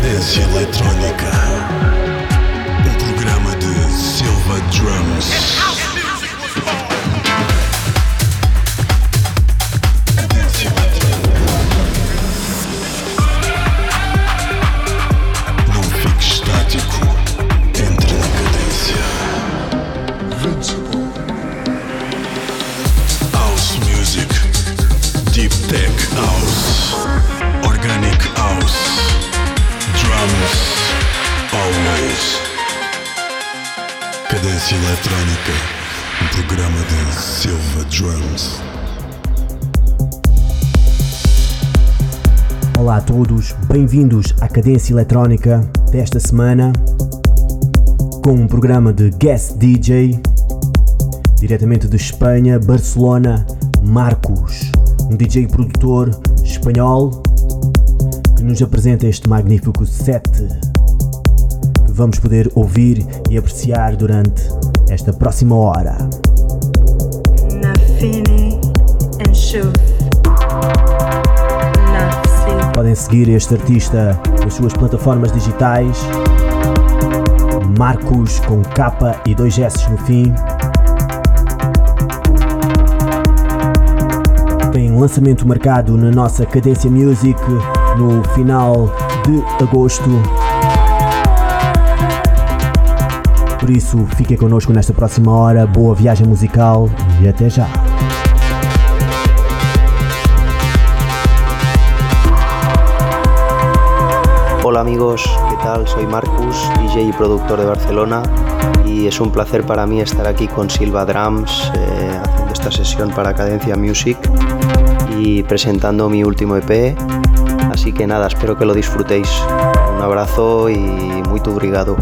Cadência Eletrónica. Um programa de Silva Drums. Eletrónica. Um programa de Silva Drums. Olá a todos, bem-vindos à Cadência Eletrónica desta semana com um programa de Guest DJ diretamente de Espanha, Barcelona, Marcos, um DJ produtor espanhol que nos apresenta este magnífico set que vamos poder ouvir e apreciar durante esta próxima hora. Podem seguir este artista nas suas plataformas digitais. Marcos com K e dois S no fim. Tem lançamento marcado na nossa Cadência Music no final de agosto Por isso, fiquem connosco nesta próxima hora. Boa viagem musical e até já. Hola amigos, ¿qué tal? Soy Marcus, DJ y productor de Barcelona y es un placer para mí estar aquí con Silva Drums eh, haciendo esta sesión para Cadencia Music y presentando mi último EP. Así que nada, espero que lo disfrutéis. Un abrazo y muy obrigado.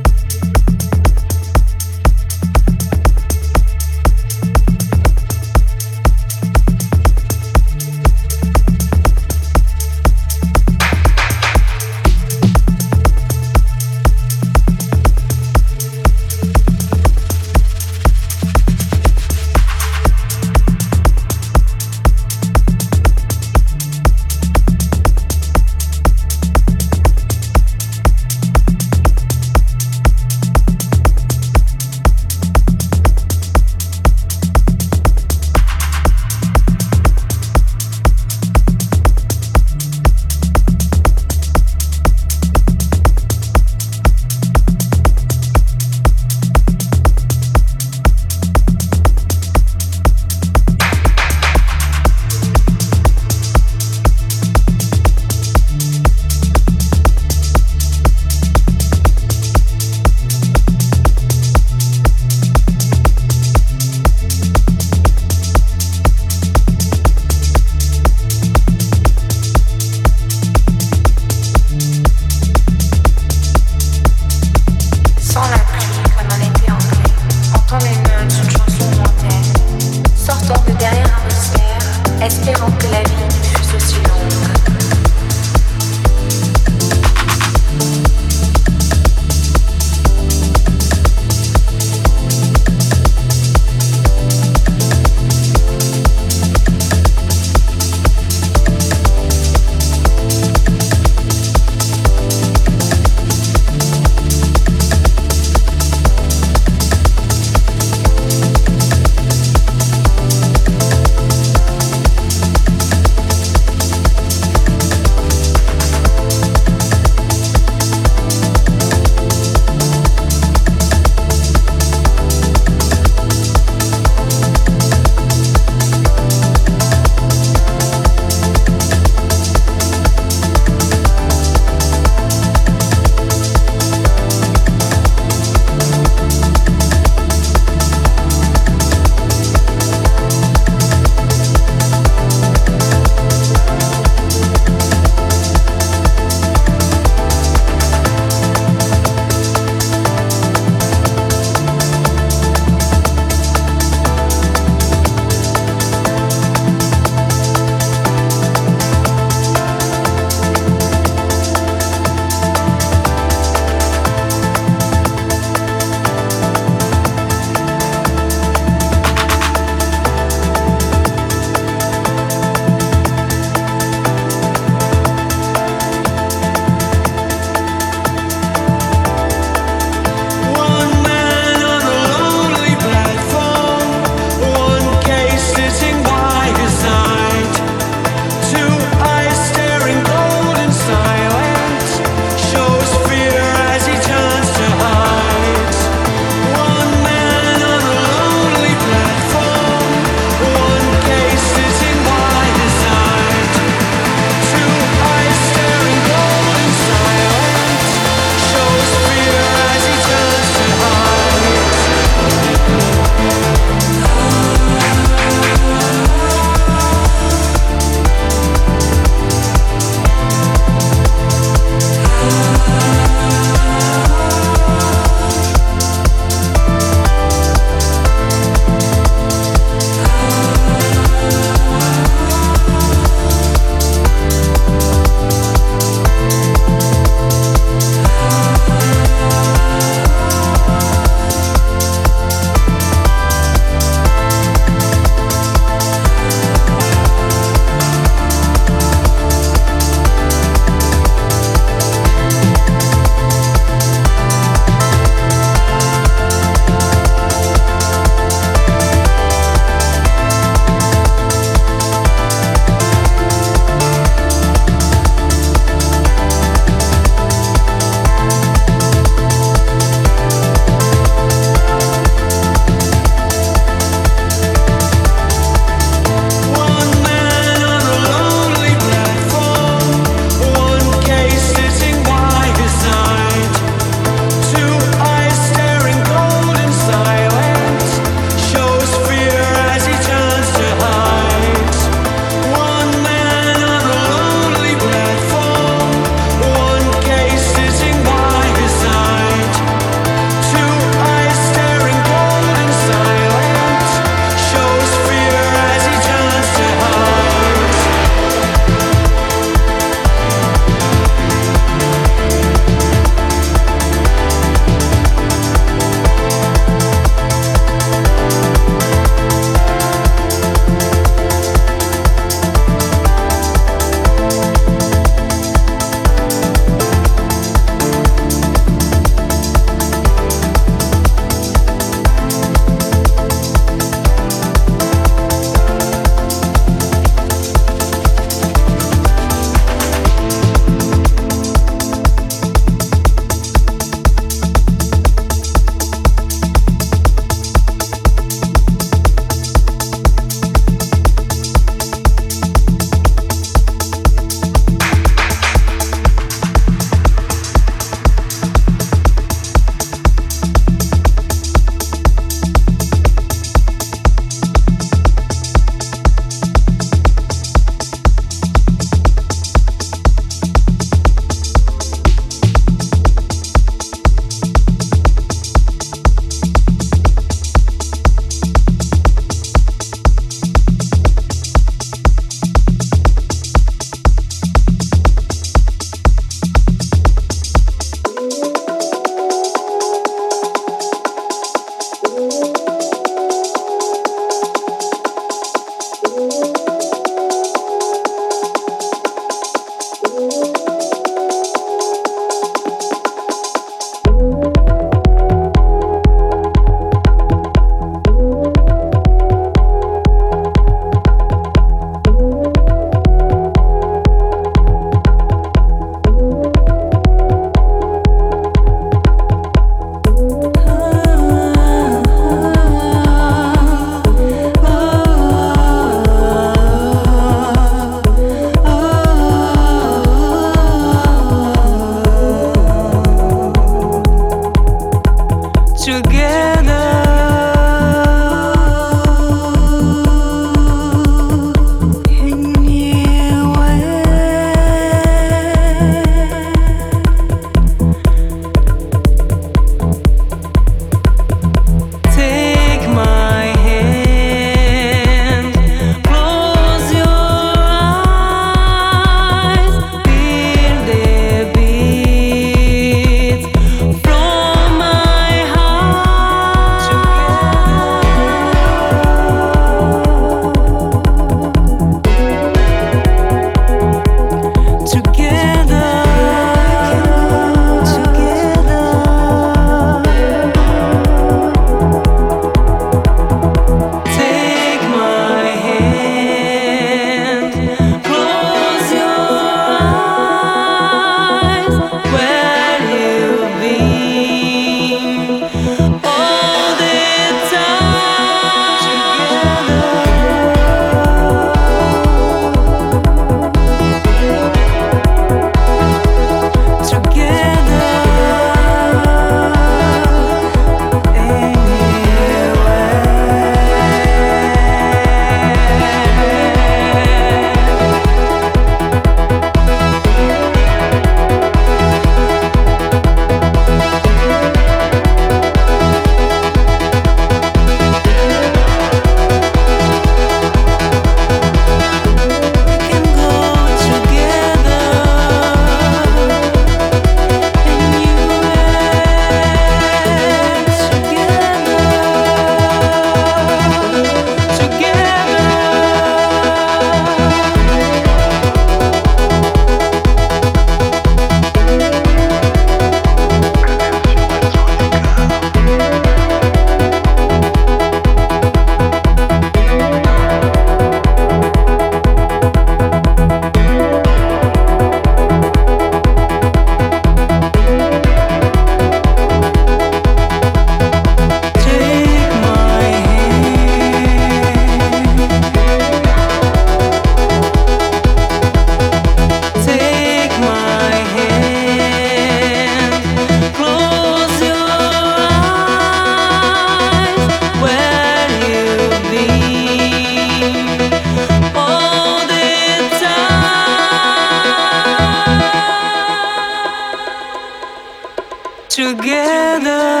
together.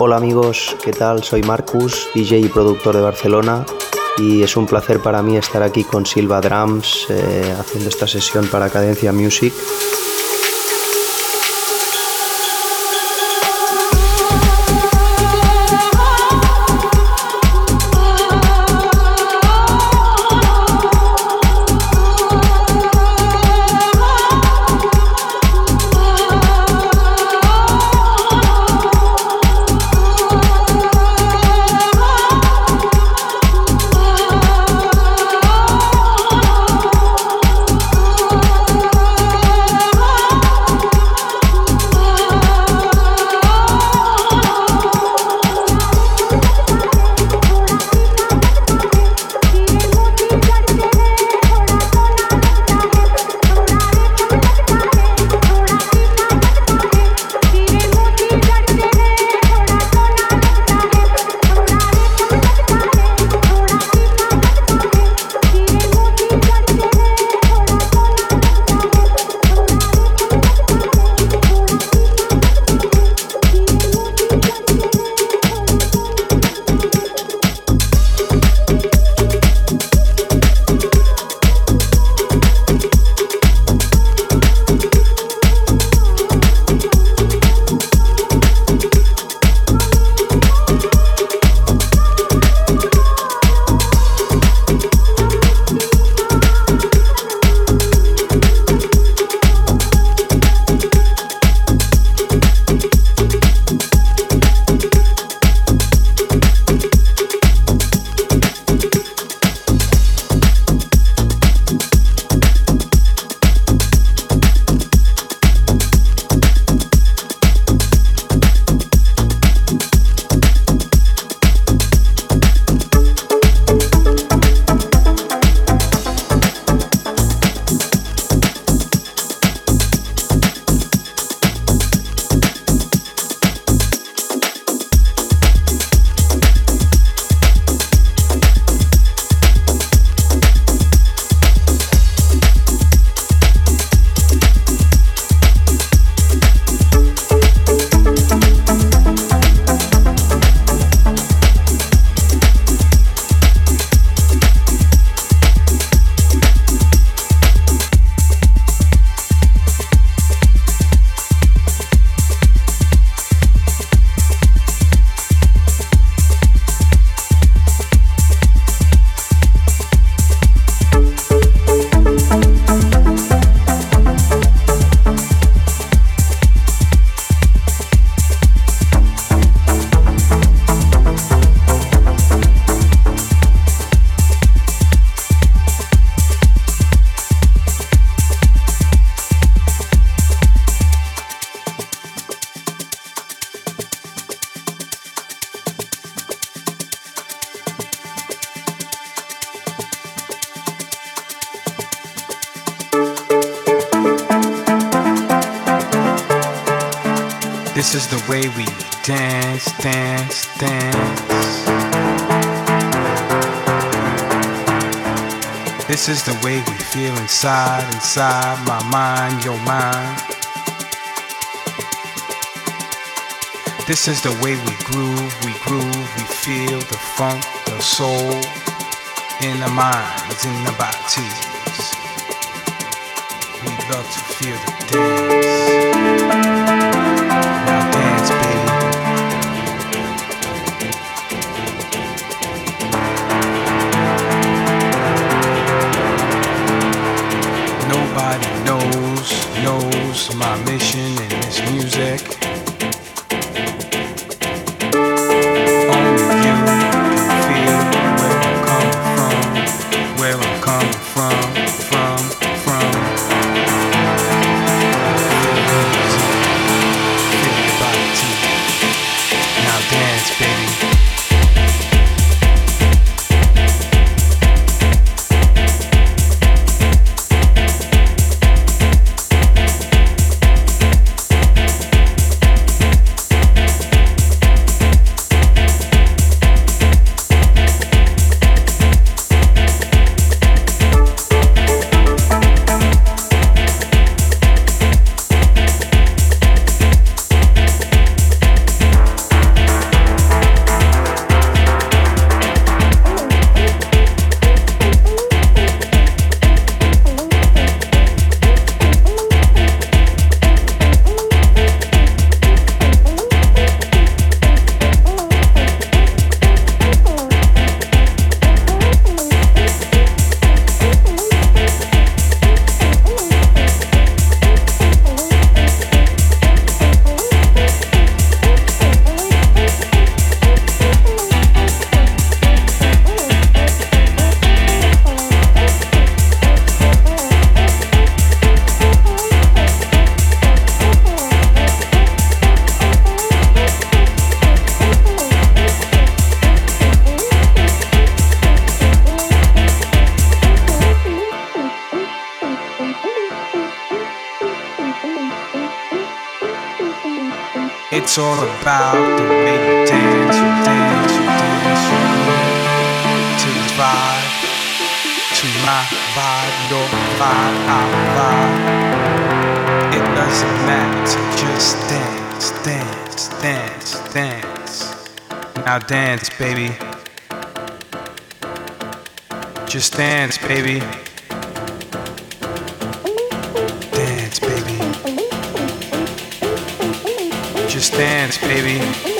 Hola amigos, ¿qué tal? Soy Marcus, DJ y productor de Barcelona y es un placer para mí estar aquí con Silva Drums eh, haciendo esta sesión para Cadencia Music. Inside, my mind, your mind. This is the way we groove, we groove, we feel the funk, the soul in the minds, in the bodies. We love to feel the dance. My mission in this music. It's all about the way you dance, you dance, you dance, you move to this vibe, to my vibe, your vibe, our vibe. It doesn't matter, just dance, dance, dance, dance. Now dance, baby. Just dance, baby. Dance, baby.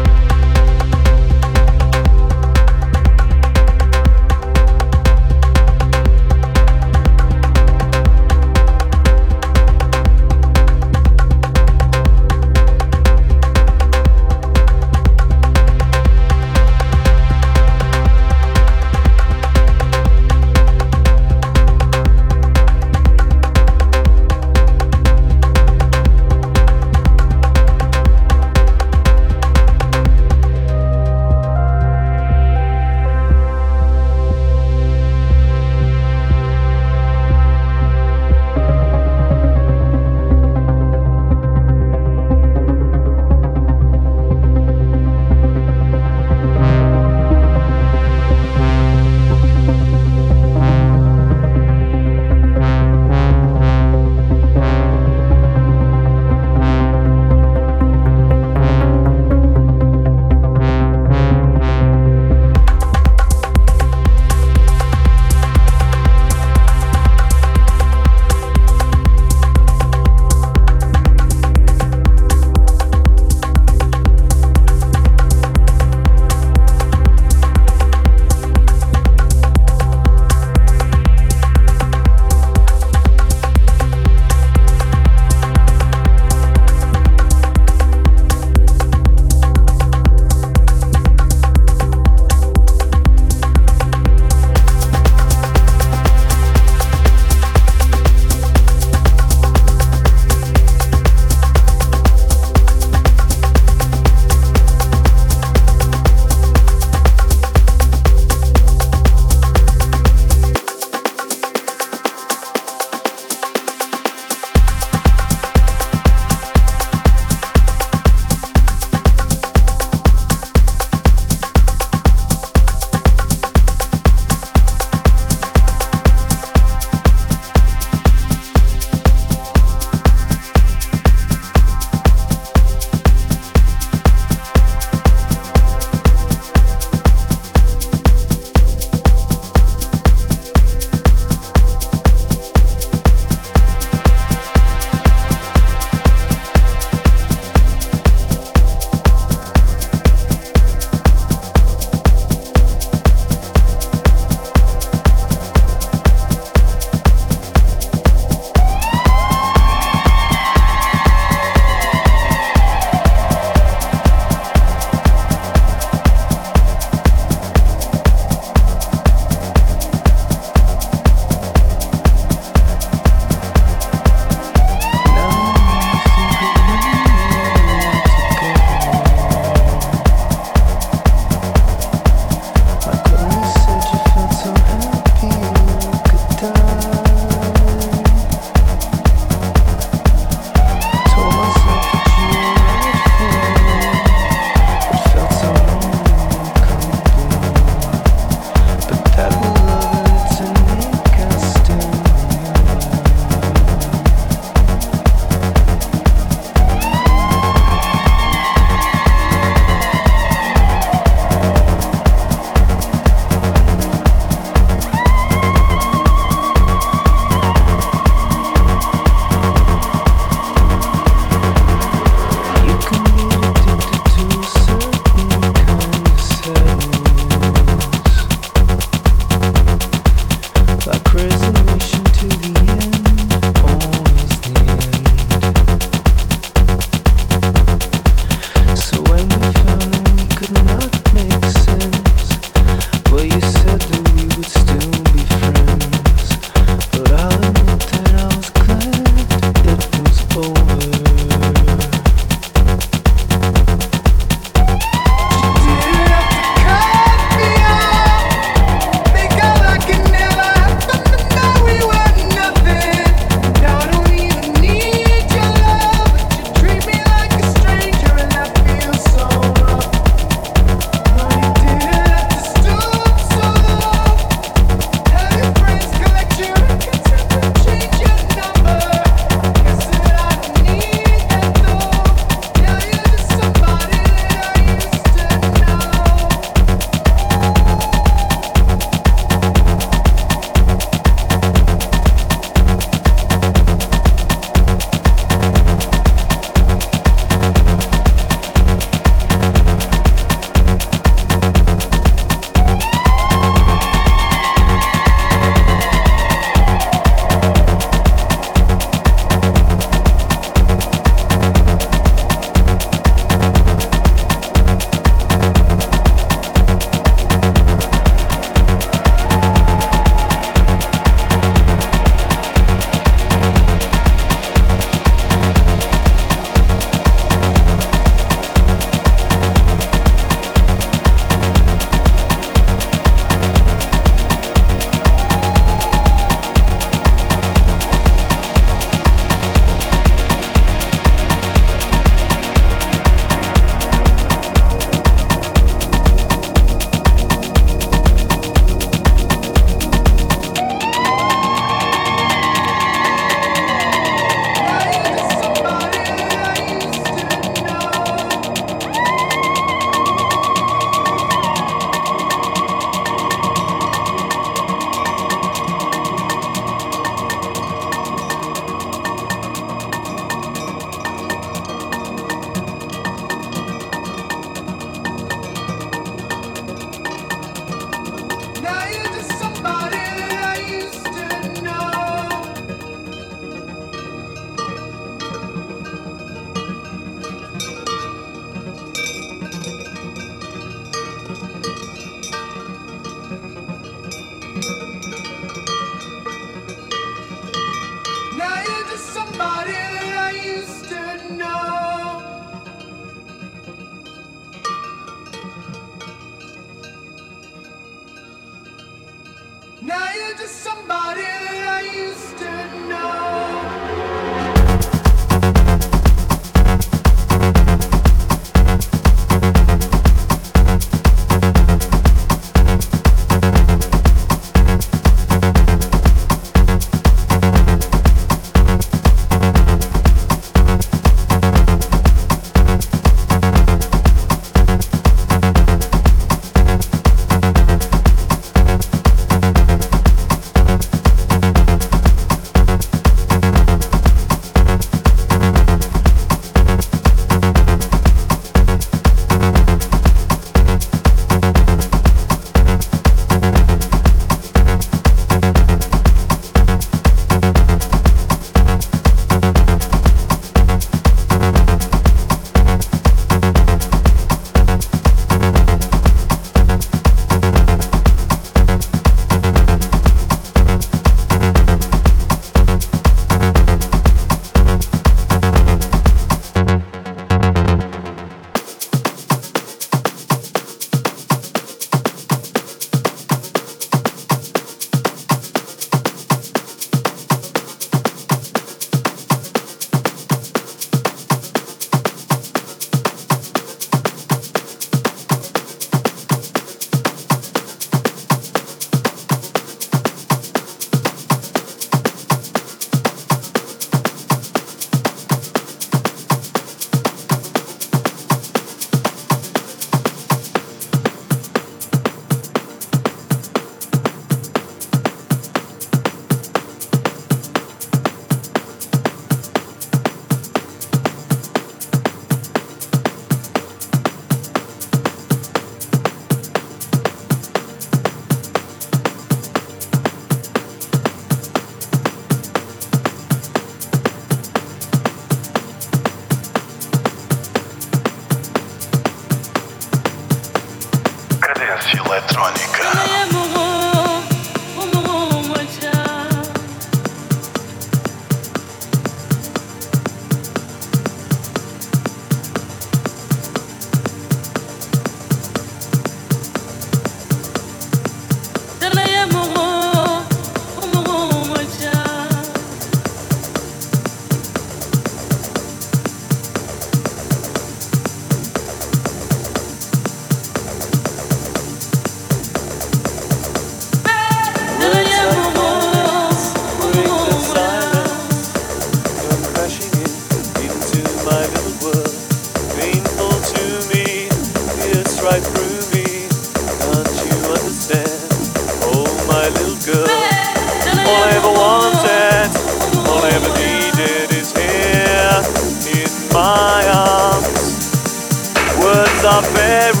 every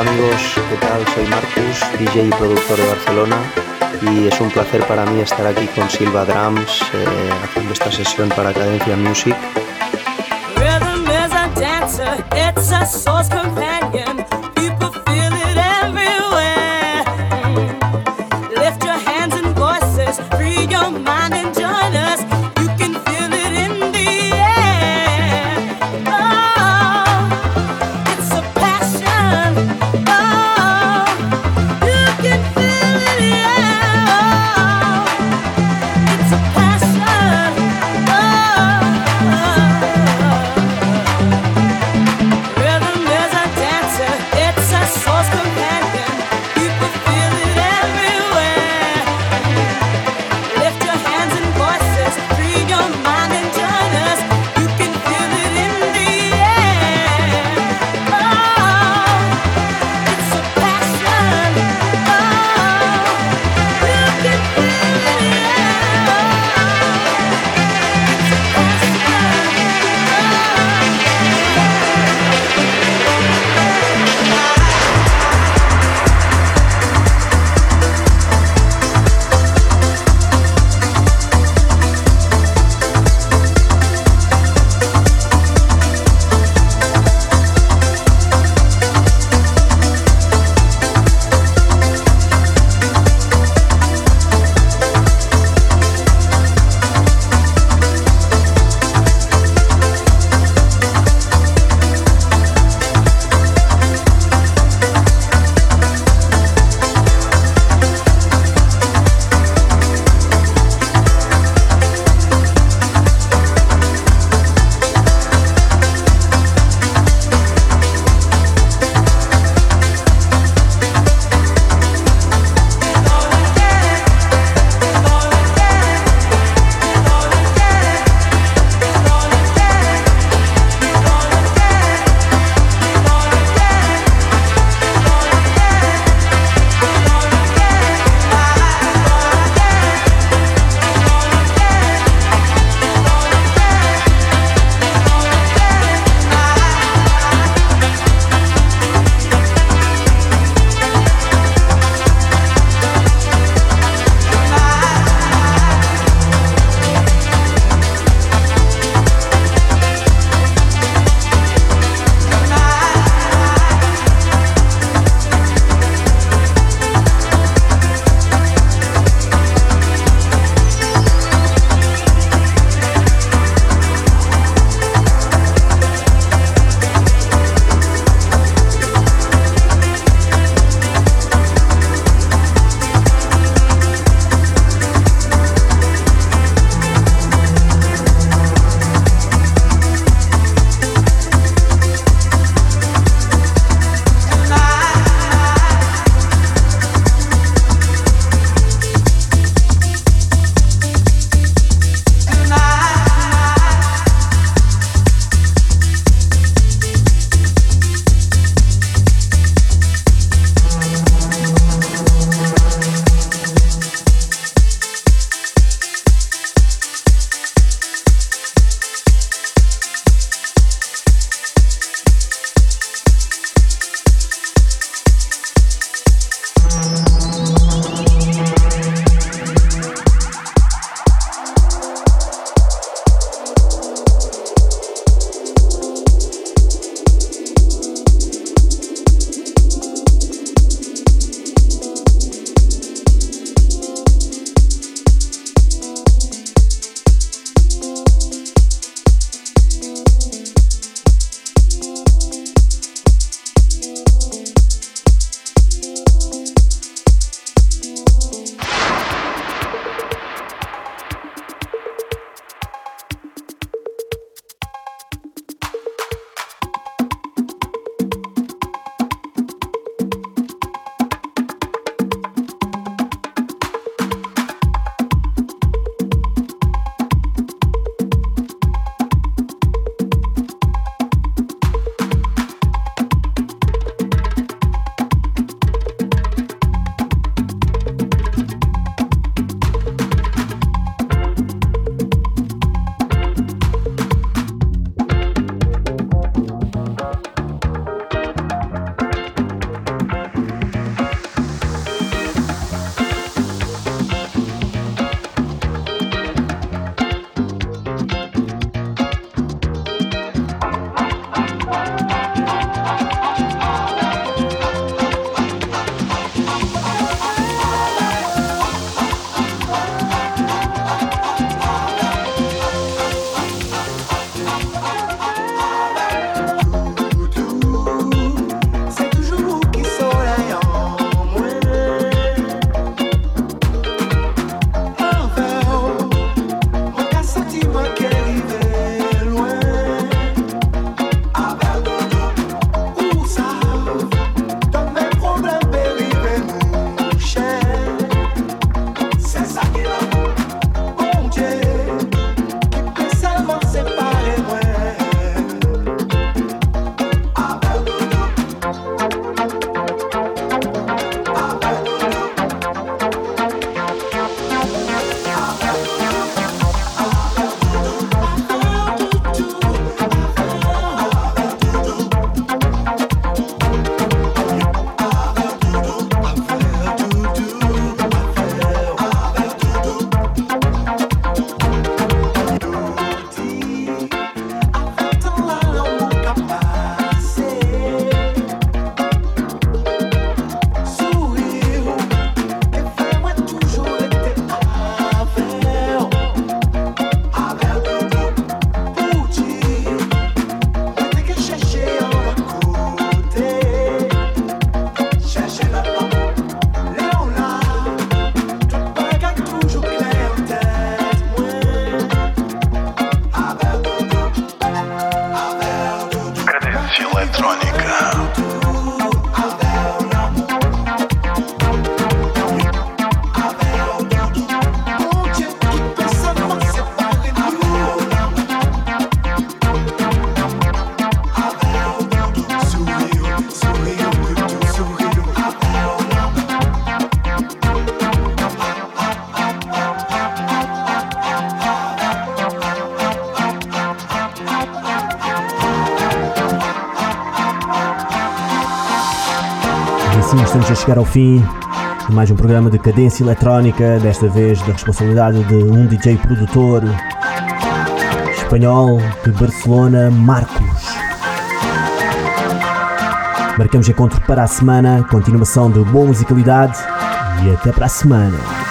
amigos, ¿qué tal? Soy Marcus, DJ y productor de Barcelona y es un placer para mí estar aquí con Silva Drums eh, haciendo esta sesión para Cadencia Music. Assim estamos a chegar ao fim de mais um programa de cadência eletrónica, desta vez da responsabilidade de um DJ produtor espanhol de Barcelona, Marcos. Marcamos encontro para a semana, continuação de boa musicalidade e até para a semana.